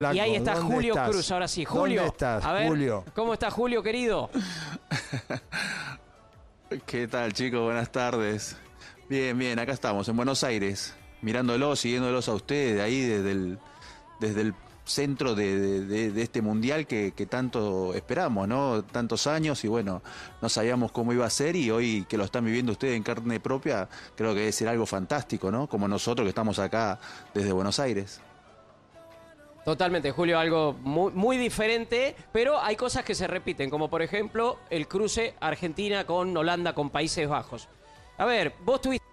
y ahí está ¿dónde Julio estás? Cruz, ahora sí. Julio. ¿Dónde estás, a ver, Julio? ¿Cómo está Julio, querido? ¿Qué tal, chicos? Buenas tardes. Bien, bien, acá estamos, en Buenos Aires, mirándolos, siguiéndolos a ustedes, de ahí desde el, desde el centro de, de- de- de este mundial que, que tanto esperamos, ¿no? Tantos años y bueno, no sabíamos cómo iba a ser y hoy que lo están viviendo ustedes en carne propia, creo que debe ser algo fantástico, ¿no? Como nosotros que estamos acá desde Buenos Aires. Totalmente, Julio, algo muy, muy diferente, pero hay cosas que se repiten, como por ejemplo el cruce Argentina con Holanda, con Países Bajos. A ver, vos tuviste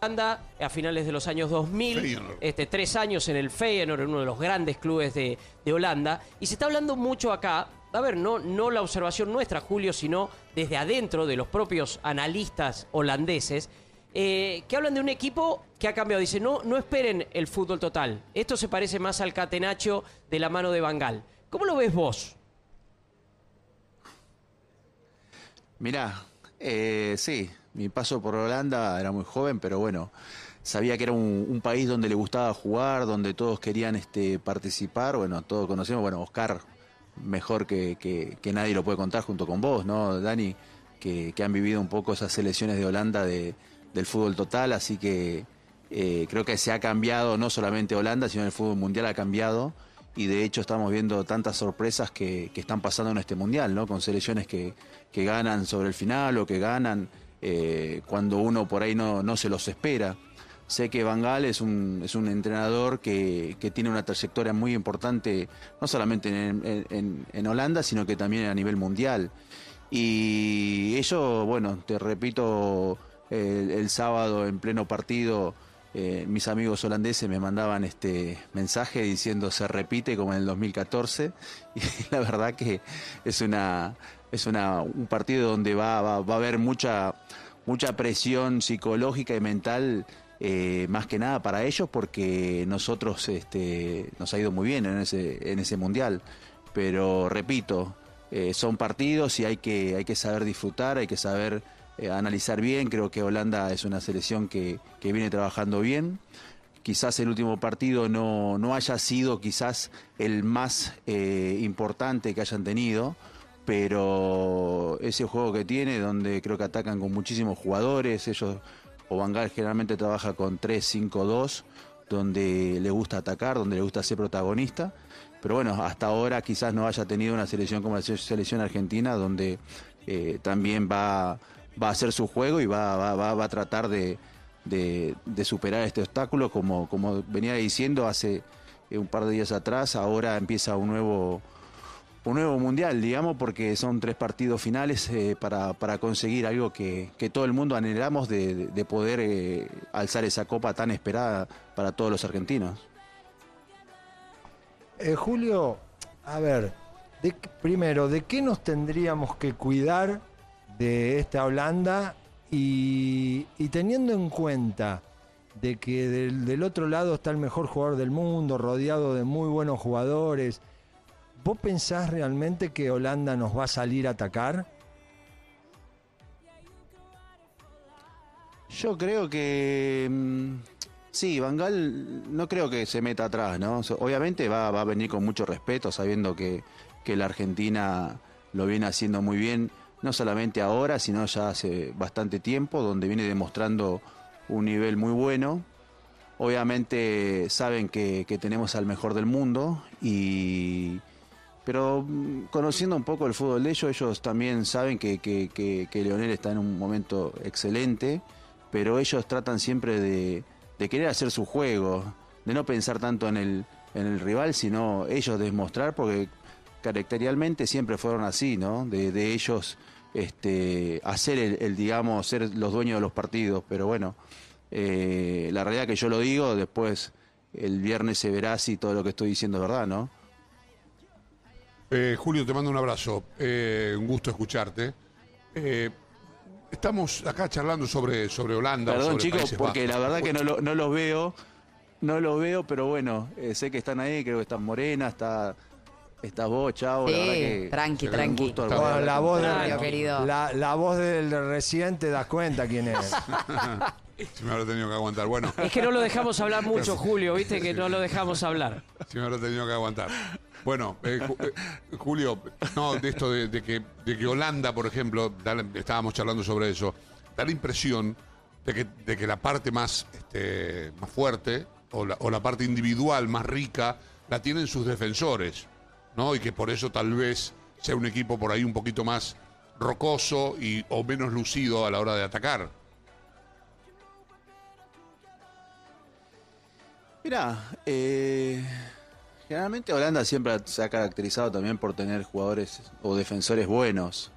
Holanda a finales de los años 2000, Feyenoord. este, tres años en el Feyenoord, en uno de los grandes clubes de, de Holanda, y se está hablando mucho acá, a ver, no, no la observación nuestra, Julio, sino desde adentro de los propios analistas holandeses, eh, que hablan de un equipo que ha cambiado. Dice, no, no esperen el fútbol total. Esto se parece más al catenacho de la mano de Bangal. ¿Cómo lo ves vos? Mirá, eh, sí, mi paso por Holanda era muy joven, pero bueno, sabía que era un, país donde le gustaba jugar, donde todos querían este, participar. Bueno, todos conocemos, bueno, Oscar, mejor que nadie lo puede contar junto con vos, ¿no, Dani? Que, que han vivido un poco esas selecciones de Holanda de- del fútbol total, así que eh, creo que se ha cambiado no solamente Holanda, sino el fútbol mundial ha cambiado y de hecho estamos viendo tantas sorpresas que, están pasando en este mundial, ¿no? Con selecciones que, que ganan sobre el final o que ganan eh, cuando uno por ahí no, no se los espera. Sé que Van Gaal es un, es un entrenador que, que tiene una trayectoria muy importante, no solamente en, en- Holanda, sino que también a nivel mundial. Y ellos, bueno, te repito, el, sábado en pleno partido, eh, mis amigos holandeses me mandaban este mensaje diciendo se repite como en el 2014. Y la verdad que es una es una, un partido donde va, va, va a haber mucha, mucha presión psicológica y mental. eh, más que nada para ellos porque nosotros este, nos ha ido muy bien en ese, en ese mundial pero repito eh, son partidos y hay que, hay que saber disfrutar, hay que saber eh, analizar bien. Creo que Holanda es una selección que, viene trabajando bien. Quizás el último partido no, no haya sido quizás el más eh, importante que hayan tenido, pero ese juego que tiene, donde creo que atacan con muchísimos jugadores, ellos, o Bangal generalmente trabaja con 3-5-2, donde le gusta atacar, donde le gusta ser protagonista. Pero bueno, hasta ahora quizás no haya tenido una selección como la se- selección argentina, donde eh, también va, va a hacer su juego y va, va, va- a tratar de, de- de superar este obstáculo, como, como venía diciendo hace eh, un par de días atrás, ahora empieza un nuevo, un nuevo mundial, digamos, porque son tres partidos finales eh, para, para conseguir algo que, que todo el mundo anhelamos de, de- de poder eh, alzar esa copa tan esperada para todos los argentinos. Julio, a ver, primero, ¿de qué nos tendríamos que cuidar de esta Holanda? Y, y teniendo en cuenta de que del, otro lado está el mejor jugador del mundo, rodeado de muy buenos jugadores, ¿vos pensás realmente que Holanda nos va a salir a atacar? Yo creo que mm, sí, Bangal no creo que se meta atrás, ¿no? Obviamente va, va a venir con mucho respeto, sabiendo que, que la Argentina lo viene haciendo muy bien, no solamente ahora, sino ya hace bastante tiempo, donde viene demostrando un nivel muy bueno. Obviamente saben que, que tenemos al mejor del mundo y pero mm, conociendo un poco el fútbol de ellos, ellos también saben que, que, que, Leonel está en un momento excelente, pero ellos tratan siempre de, de querer hacer su juego, de no pensar tanto en el, en el rival, sino ellos demostrar, porque caracterialmente siempre fueron así, ¿no? De, de ellos este, hacer el, el, digamos, ser los dueños de los partidos, pero bueno, eh, la realidad que yo lo digo, después el viernes se verá si todo lo que estoy diciendo es verdad, ¿no? Eh, Julio, te mando un abrazo. Eh, un gusto escucharte. Estamos acá charlando sobre, sobre Holanda. Perdón, chicos, porque Bajos. la verdad que no, lo- no los veo. No los veo, pero bueno, sé que están ahí, creo que están Morena, está, está vos, chao. la Sí, verdad que tranqui, tranqui. gusto Bueno, la voz, Claro, del, querido. la, la voz del recién te das cuenta quién es. Si me habrá tenido que aguantar. Bueno, Es que no lo dejamos hablar mucho, Julio, viste que no lo dejamos hablar. si me habrá tenido que aguantar. Bueno, eh, Ju- eh, Julio, no, de esto de, de que, de que Holanda, por ejemplo, da estábamos charlando sobre eso, da la impresión de que, de que la parte más, este, más fuerte o la, o la parte individual más rica la tienen sus defensores, ¿no? Y que por eso tal vez sea un equipo por ahí un poquito más rocoso y, o menos lucido a la hora de atacar. Mira, eh, generalmente Holanda siempre se ha caracterizado también por tener jugadores o defensores buenos.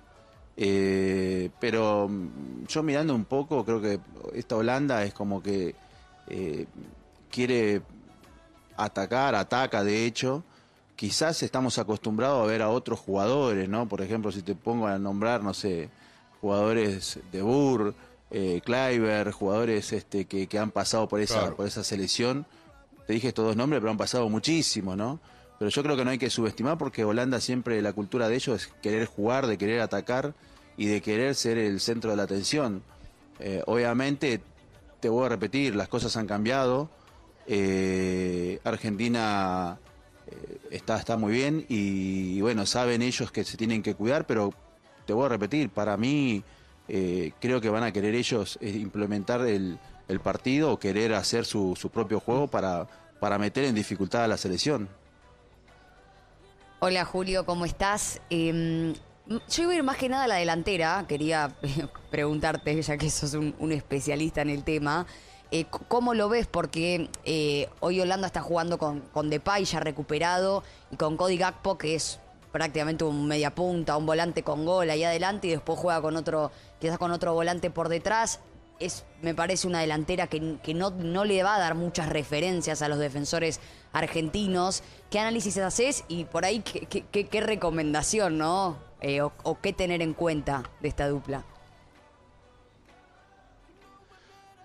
Eh, pero mm, yo mirando un poco, creo que esta Holanda es como que eh, quiere atacar, ataca de hecho. Quizás estamos acostumbrados a ver a otros jugadores, ¿no? Por ejemplo, si te pongo a nombrar, no sé, jugadores de Burr, eh, Kleiber, jugadores este, que, que han pasado por esa, Claro. por esa selección. Te dije estos dos nombres, pero han pasado muchísimo, ¿no? Pero yo creo que no hay que subestimar porque Holanda siempre la cultura de ellos es querer jugar, de querer atacar y de querer ser el centro de la atención. Eh, obviamente, te voy a repetir, las cosas han cambiado. Eh, Argentina eh, está, está muy bien y, bueno, saben ellos que se tienen que cuidar, pero te voy a repetir, para mí eh, creo que van a querer ellos eh, implementar el, el partido o querer hacer su, su propio juego para, para meter en dificultad a la selección. Hola Julio, ¿cómo estás? Eh, yo iba a ir más que nada a la delantera, quería preguntarte, ya que sos un, un especialista en el tema, eh, ¿cómo lo ves? Porque eh, hoy Holanda está jugando con, con Depay ya recuperado y con Cody Gakpo, que es prácticamente un media punta, un volante con gol ahí adelante y después juega con otro, quizás con otro volante por detrás. Es, me parece una delantera que, que no, no le va a dar muchas referencias a los defensores argentinos. ¿Qué análisis haces y por ahí qué, recomendación, no? Eh, o qué tener en cuenta de esta dupla.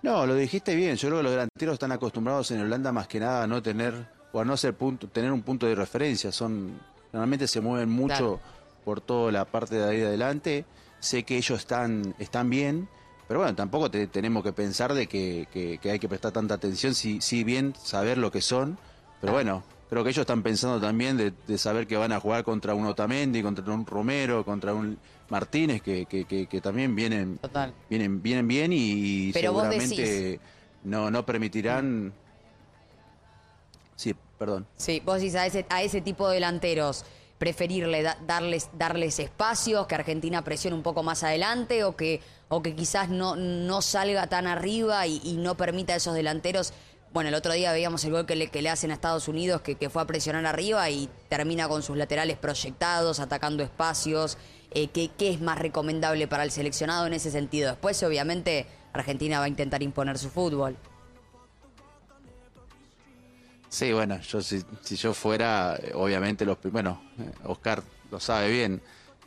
No, lo dijiste bien. Yo creo que los delanteros están acostumbrados en Holanda más que nada a no tener o a no ser punto, tener un punto de referencia. Son normalmente se mueven mucho Claro. por toda la parte de ahí de adelante. Sé que ellos están están bien, pero bueno, tampoco te- tenemos que pensar de que, que- que hay que prestar tanta atención. Si, si bien saber lo que son, pero bueno. Creo que ellos están pensando también de, de saber que van a jugar contra un Otamendi, contra un Romero, contra un Martínez, que, que- que- que también vienen, Total. vienen, vienen bien y Pero seguramente no, no permitirán. Sí, perdón. Sí, vos decís a ese, a ese tipo de delanteros, preferirle da- darles, darles espacios, que Argentina presione un poco más adelante o que, o que quizás no, no salga tan arriba y, y no permita a esos delanteros. Bueno, el otro día veíamos el gol que le, que le hacen a Estados Unidos, que, fue a presionar arriba y termina con sus laterales proyectados, atacando espacios. Eh, ¿qué, ¿Qué es más recomendable para el seleccionado en ese sentido? Después, obviamente, Argentina va a intentar imponer su fútbol. Sí, bueno, yo si, si yo fuera, obviamente los bueno, Oscar lo sabe bien,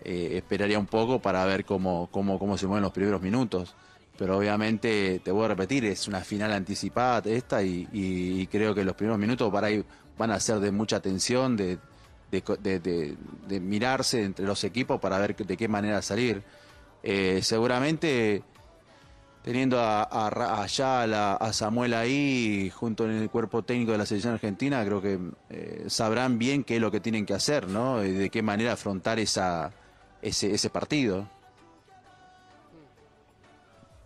eh, esperaría un poco para ver cómo, cómo, cómo se mueven los primeros minutos. Pero obviamente, te voy a repetir, es una final anticipada esta y, creo que los primeros minutos para ahí van a ser de mucha tensión, de, mirarse entre los equipos para ver de qué manera salir. Eh, seguramente teniendo a, a a Yala, Samuel ahí, junto en el cuerpo técnico de la selección argentina, creo que eh, sabrán bien qué es lo que tienen que hacer, ¿no? Y de qué manera afrontar esa, ese partido.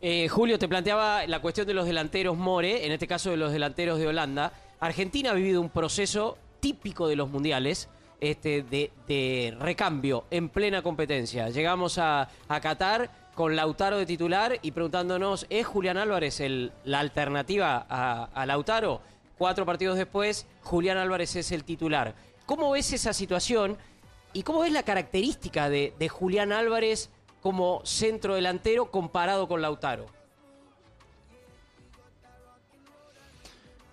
Eh, Julio, te planteaba la cuestión de los delanteros More, en este caso de los delanteros de Holanda. Argentina ha vivido un proceso típico de los mundiales este, de, recambio en plena competencia. Llegamos a, Qatar con Lautaro de titular y preguntándonos, ¿es Julián Álvarez la alternativa a, a Lautaro? Cuatro partidos después, Julián Álvarez es el titular. ¿Cómo ves esa situación y cómo ves la característica de, de Julián Álvarez como centro delantero comparado con Lautaro?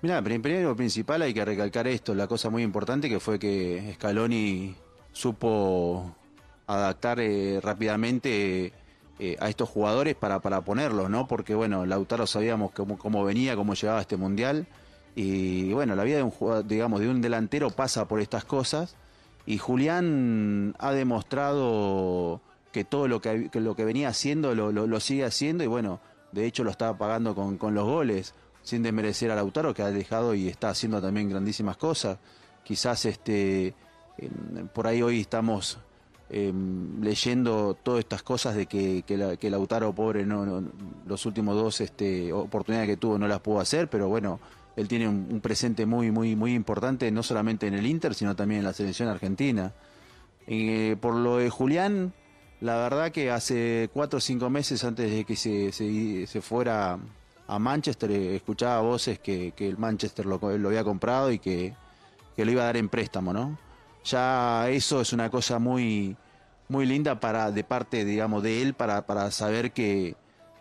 Mira, primero principal hay que recalcar esto, la cosa muy importante que fue que Scaloni supo adaptar eh, rápidamente eh, a estos jugadores para, para ponerlos, ¿no? Porque bueno, Lautaro sabíamos cómo, cómo venía, cómo llegaba este mundial y bueno, la vida de un digamos, de un delantero pasa por estas cosas y Julián ha demostrado que todo lo que, lo que venía haciendo lo, sigue haciendo y bueno, de hecho lo está pagando con, con los goles, sin desmerecer a Lautaro que ha dejado y está haciendo también grandísimas cosas. Quizás este em, por ahí hoy estamos em, leyendo todas estas cosas de que, que, la- Lautaro pobre no, los últimos dos este, oportunidades que tuvo no las pudo hacer, pero bueno, él tiene un, un presente muy muy muy importante no solamente en el Inter sino también en la selección argentina. Eh, por lo de Julián, la verdad que hace cuatro o cinco meses antes de que se, se, fuera a Manchester, eh, escuchaba voces que, que el Manchester lo, lo había comprado y que, que lo iba a dar en préstamo, ¿no? Ya eso es una cosa muy, muy linda para, de parte, digamos, de él para, para saber que,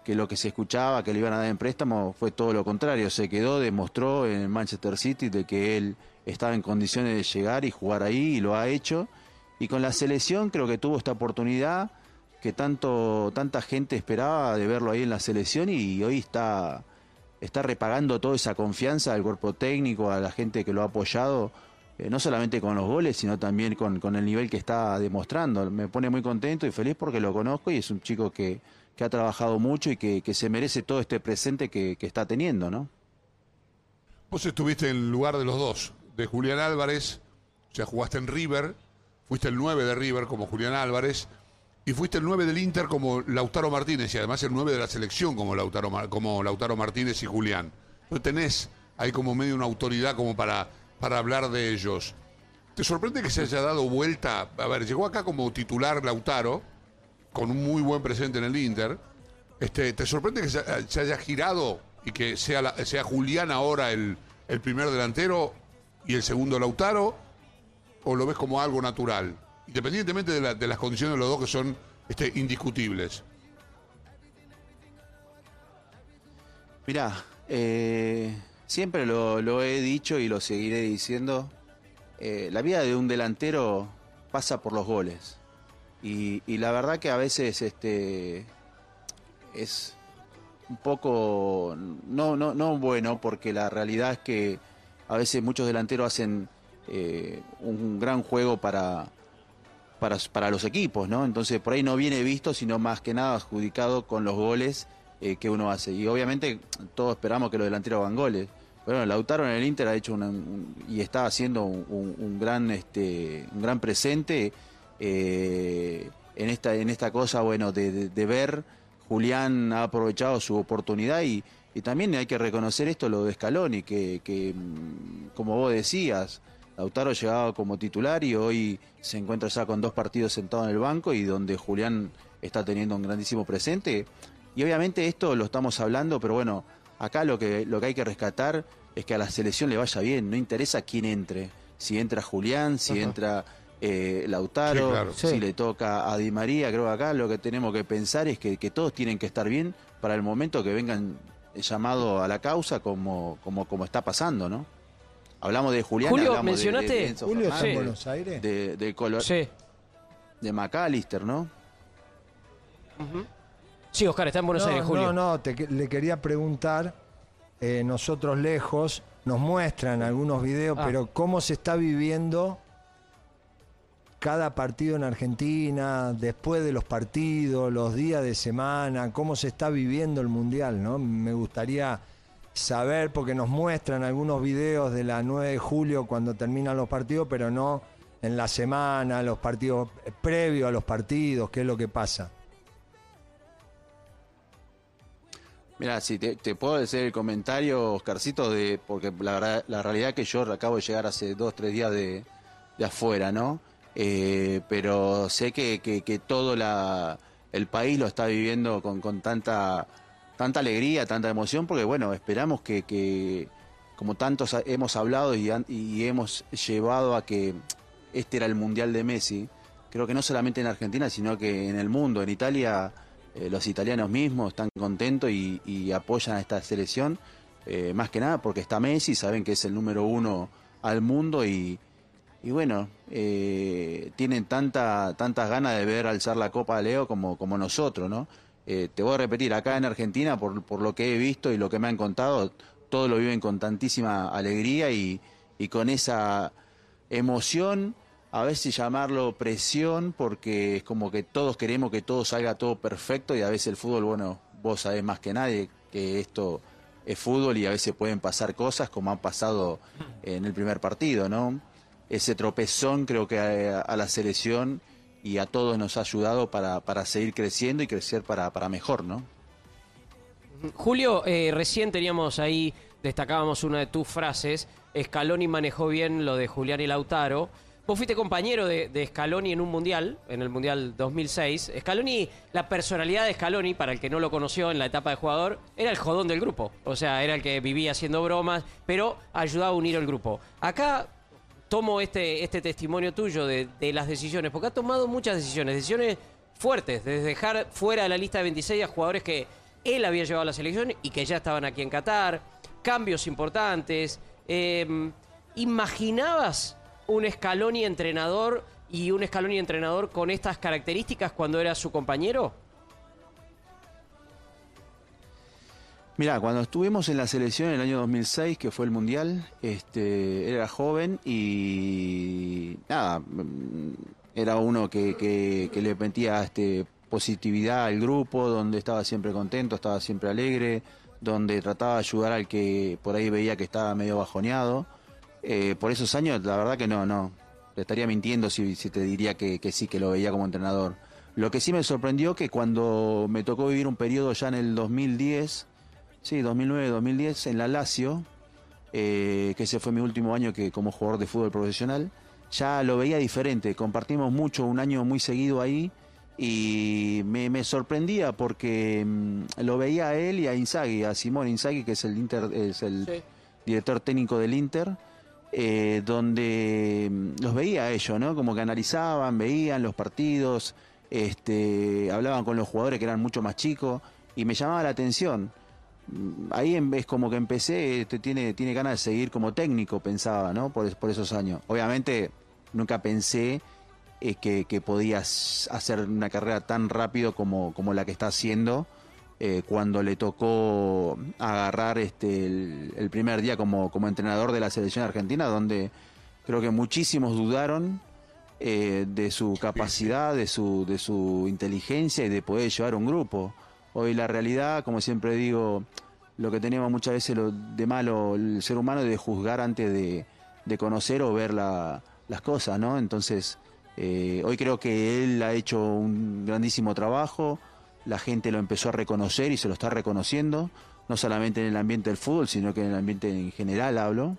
que lo que se escuchaba, que le iban a dar en préstamo, fue todo lo contrario. Se quedó, demostró en Manchester City de que él estaba en condiciones de llegar y jugar ahí y lo ha hecho. Y con la selección creo que tuvo esta oportunidad que tanto tanta gente esperaba de verlo ahí en la selección y hoy está está repagando toda esa confianza al cuerpo técnico, a la gente que lo ha apoyado, eh, no solamente con los goles, sino también con, con el nivel que está demostrando. Me pone muy contento y feliz porque lo conozco y es un chico que, que ha trabajado mucho y que, que se merece todo este presente que, que está teniendo, ¿no? Vos estuviste en el lugar de los dos, de Julián Álvarez, o sea, jugaste en River, fuiste el 9 de River como Julián Álvarez, y fuiste el 9 del Inter como Lautaro Martínez, y además el 9 de la selección como Lautaro, como Lautaro Martínez y Julián. Entonces tenés ahí como medio una autoridad como para, para hablar de ellos. ¿Te sorprende que se haya dado vuelta? A ver, llegó acá como titular Lautaro, con un muy buen presente en el Inter. Este, ¿Te sorprende que se, haya girado y que sea, sea Julián ahora el, el primer delantero y el segundo Lautaro? ¿O lo ves como algo natural? Independientemente de, la- de las condiciones de los dos que son este, indiscutibles. Mirá, eh, siempre lo, lo he dicho y lo seguiré diciendo. eh, la vida de un delantero pasa por los goles. Y, y la verdad que a veces este es un poco no, no, no bueno, porque la realidad es que a veces muchos delanteros hacen eh, un gran juego para, para, para los equipos, ¿no? Entonces por ahí no viene visto, sino más que nada adjudicado con los goles eh, que uno hace. Y obviamente todos esperamos que los delanteros hagan goles. Bueno, Lautaro en el Inter ha hecho un- y está haciendo un, gran este un gran presente eh, en esta en esta cosa bueno de ver Julián ha aprovechado su oportunidad y, y también hay que reconocer esto lo de Scaloni que, que mm, como vos decías Lautaro llegaba como titular y hoy se encuentra ya con dos partidos sentado en el banco y donde Julián está teniendo un grandísimo presente. Y obviamente esto lo estamos hablando, pero bueno, acá lo que, lo que hay que rescatar es que a la selección le vaya bien, no interesa quién entre. Si entra Julián, si entra eh, Lautaro, Sí, claro. Sí. si le toca a Di María, creo que acá lo que tenemos que pensar es que, que todos tienen que estar bien para el momento que vengan llamado a la causa como, como, como está pasando, ¿no? Hablamos de Julián, Julio, hablamos de- de- mencionaste- de Enzo Julio está en Buenos Aires. de, de, Colo- Sí. de McAllister, ¿no? Sí, Oscar, está en Buenos no, Aires, Julio. No, no, te le quería preguntar, eh, nosotros lejos, nos muestran algunos videos, Ah. pero cómo se está viviendo cada partido en Argentina, después de los partidos, los días de semana, cómo se está viviendo el Mundial, ¿no? Me gustaría saber, porque nos muestran algunos videos de la 9 de julio cuando terminan los partidos, pero no en la semana, los partidos eh, previo a los partidos, qué es lo que pasa. Mira, si te, puedo hacer el comentario, Oscarcito, de, porque la, la realidad que yo acabo de llegar hace dos, tres días de, de afuera, ¿no? Eh, pero sé que, que, que todo la, el país lo está viviendo con, con tanta, tanta alegría, tanta emoción, porque bueno, esperamos que, que como tantos hemos hablado y, hemos llevado a que este era el Mundial de Messi, creo que no solamente en Argentina, sino que en el mundo, en Italia, eh, los italianos mismos están contentos y, y apoyan a esta selección, eh, más que nada porque está Messi, saben que es el número uno al mundo y, y bueno, eh, tienen tanta, tantas ganas de ver alzar la Copa de Leo como, como nosotros, ¿no? Eh, te voy a repetir, acá en Argentina, por, por lo que he visto y lo que me han contado, todos lo viven con tantísima alegría y, y con esa emoción, a veces llamarlo presión, porque es como que todos queremos que todo salga todo perfecto y a veces el fútbol, bueno, vos sabés más que nadie que esto es fútbol y a veces pueden pasar cosas como han pasado en el primer partido, ¿no? Ese tropezón creo que a, a la selección y a todos nos ha ayudado para, para seguir creciendo y crecer para, para mejor, ¿no? Julio, eh, recién teníamos ahí, destacábamos una de tus frases, Scaloni manejó bien lo de Julián y Lautaro. Vos fuiste compañero de, de Scaloni en un mundial, en el mundial 2006. Scaloni, la personalidad de Scaloni, para el que no lo conoció en la etapa de jugador, era el jodón del grupo. O sea, era el que vivía haciendo bromas, pero ayudaba a unir el grupo. Acá tomo este, este testimonio tuyo de, de las decisiones, porque ha tomado muchas decisiones, decisiones fuertes, desde dejar fuera de la lista de 26 a jugadores que él había llevado a la selección y que ya estaban aquí en Qatar, cambios importantes. Eh, ¿Imaginabas un Scaloni entrenador y un Scaloni entrenador con estas características cuando era su compañero? Mira, cuando estuvimos en la selección en el año 2006, que fue el Mundial, este, era joven y nada, mm, era uno que, le metía este, positividad al grupo, donde estaba siempre contento, estaba siempre alegre, donde trataba de ayudar al que por ahí veía que estaba medio bajoneado. Eh, por esos años, la verdad que no, no. Le estaría mintiendo si, si te diría que, que sí, que lo veía como entrenador. Lo que sí me sorprendió que cuando me tocó vivir un periodo ya en el 2010, Sí, 2009-2010 en la Lazio, eh, que ese fue mi último año que como jugador de fútbol profesional, ya lo veía diferente. Compartimos mucho, un año muy seguido ahí y me, me sorprendía porque mm, lo veía a él y a Inzaghi, a Simón Inzaghi, que es el, Inter, es el Sí. director técnico del Inter, eh, donde mm, los veía a ellos, ¿no? Como que analizaban, veían los partidos, este, hablaban con los jugadores que eran mucho más chicos y me llamaba la atención. Ahí em- es como que empecé, este, tiene, tiene ganas de seguir como técnico, pensaba, ¿no? Por, por esos años. Obviamente nunca pensé eh, que, que podías hacer una carrera tan rápido como, como la que está haciendo eh, cuando le tocó agarrar este, el, el primer día como, como entrenador de la selección argentina, donde creo que muchísimos dudaron eh, de su capacidad, de su, de su inteligencia y de poder llevar un grupo. Hoy la realidad, como siempre digo, lo que tenemos muchas veces lo de malo el ser humano es de juzgar antes de, conocer o ver la- las cosas, ¿no? Entonces, eh, hoy creo que él ha hecho un grandísimo trabajo, la gente lo empezó a reconocer y se lo está reconociendo, no solamente en el ambiente del fútbol, sino que en el ambiente en general hablo.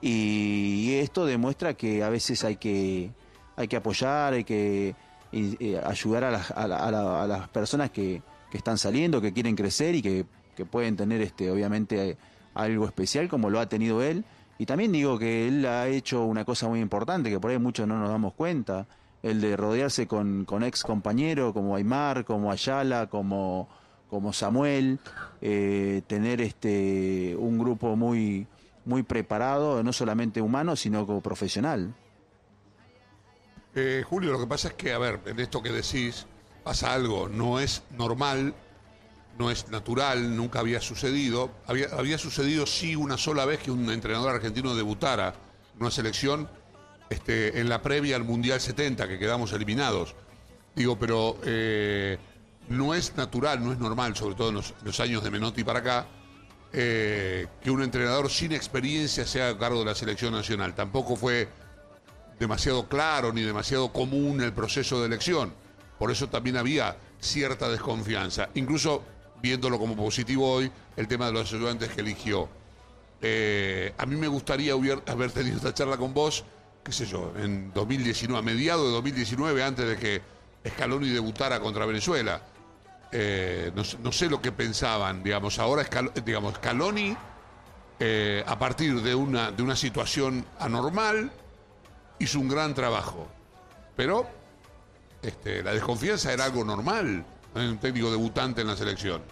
Y, esto demuestra que a veces hay que, hay que apoyar, hay que eh, ayudar a a las personas que, que están saliendo, que quieren crecer y que, pueden tener este, obviamente algo especial como lo ha tenido él. Y también digo que él ha hecho una cosa muy importante, que por ahí muchos no nos damos cuenta, el de rodearse con, con ex compañeros como Aymar, como Ayala, como, como Samuel, eh, tener este un grupo muy, muy preparado, no solamente humano, sino como profesional. Eh, Julio, lo que pasa es que, a ver, en esto que decís, pasa algo, no es normal, no es natural, nunca había sucedido. Había, sucedido sí una sola vez que un entrenador argentino debutara en una selección este, en la previa al Mundial 70, que quedamos eliminados. Digo, pero eh, no es natural, no es normal, sobre todo en los, en los años de Menotti para acá, eh, que un entrenador sin experiencia sea a cargo de la selección nacional. Tampoco fue demasiado claro ni demasiado común el proceso de elección. Por eso también había cierta desconfianza. Incluso viéndolo como positivo hoy, el tema de los ayudantes que eligió. Eh, a mí me gustaría haber tenido esta charla con vos, qué sé yo, en 2019, a mediados de 2019, antes de que Scaloni debutara contra Venezuela. Eh, no, sé- lo que pensaban, digamos, ahora digamos, Scaloni, eh, a partir de una, de una situación anormal, hizo un gran trabajo. Pero este, la desconfianza era algo normal en un técnico debutante en la selección.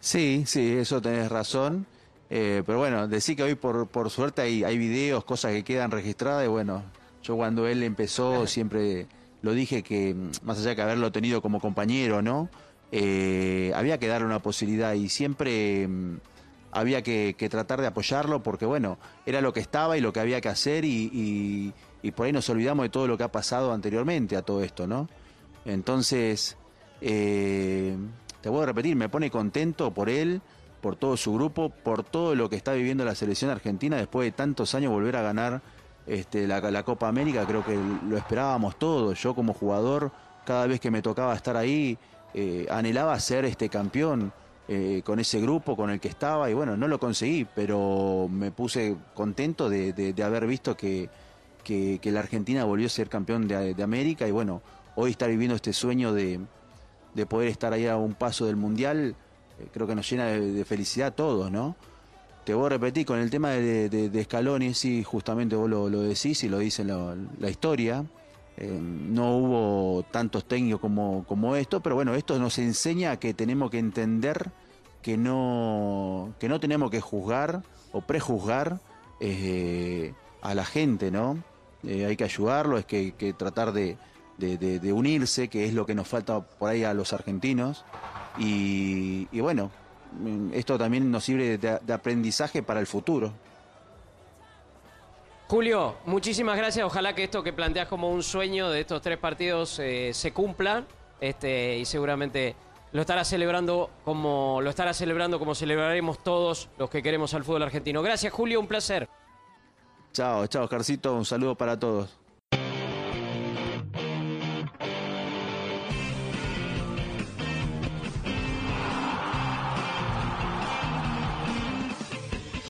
Sí, sí, eso tenés razón. Eh, pero bueno, decir que hoy por, por suerte hay, hay videos, cosas que quedan registradas y bueno, yo cuando él empezó siempre lo dije que mm, más allá de que haberlo tenido como compañero, ¿no? Eh, había que darle una posibilidad y siempre mm, había que, que tratar de apoyarlo porque bueno, era lo que estaba y lo que había que hacer y, y- y por ahí nos olvidamos de todo lo que ha pasado anteriormente a todo esto, ¿no? Entonces, Eh, te voy a repetir, me pone contento por él, por todo su grupo, por todo lo que está viviendo la selección argentina después de tantos años volver a ganar este, la, Copa América. Creo que lo esperábamos todos. Yo como jugador, cada vez que me tocaba estar ahí, eh, anhelaba ser este campeón. eh, con ese grupo con el que estaba y bueno, no lo conseguí, pero me puse contento de haber visto que, que- la Argentina volvió a ser campeón de, América y bueno, hoy estar viviendo este sueño de, de poder estar ahí a un paso del Mundial, eh, creo que nos llena de, felicidad a todos, ¿no? Te voy a repetir, con el tema de, de, Scaloni, sí, justamente vos lo, decís y lo dice la, la historia, eh, no hubo tantos técnicos como, como esto, pero bueno, esto nos enseña que tenemos que entender que no, que no tenemos que juzgar o prejuzgar eh, a la gente, ¿no? Eh, hay que ayudarlo, es que, que tratar de, de- unirse, que es lo que nos falta por ahí a los argentinos. Y, bueno, mm, esto también nos sirve de, de aprendizaje para el futuro. Julio, muchísimas gracias. Ojalá que esto que planteas como un sueño de estos tres partidos eh, se cumpla. Este, y seguramente lo estará celebrando como lo estará celebrando como celebraremos todos los que queremos al fútbol argentino. Gracias, Julio, un placer. Chao, chao, Oscarcito, un saludo para todos.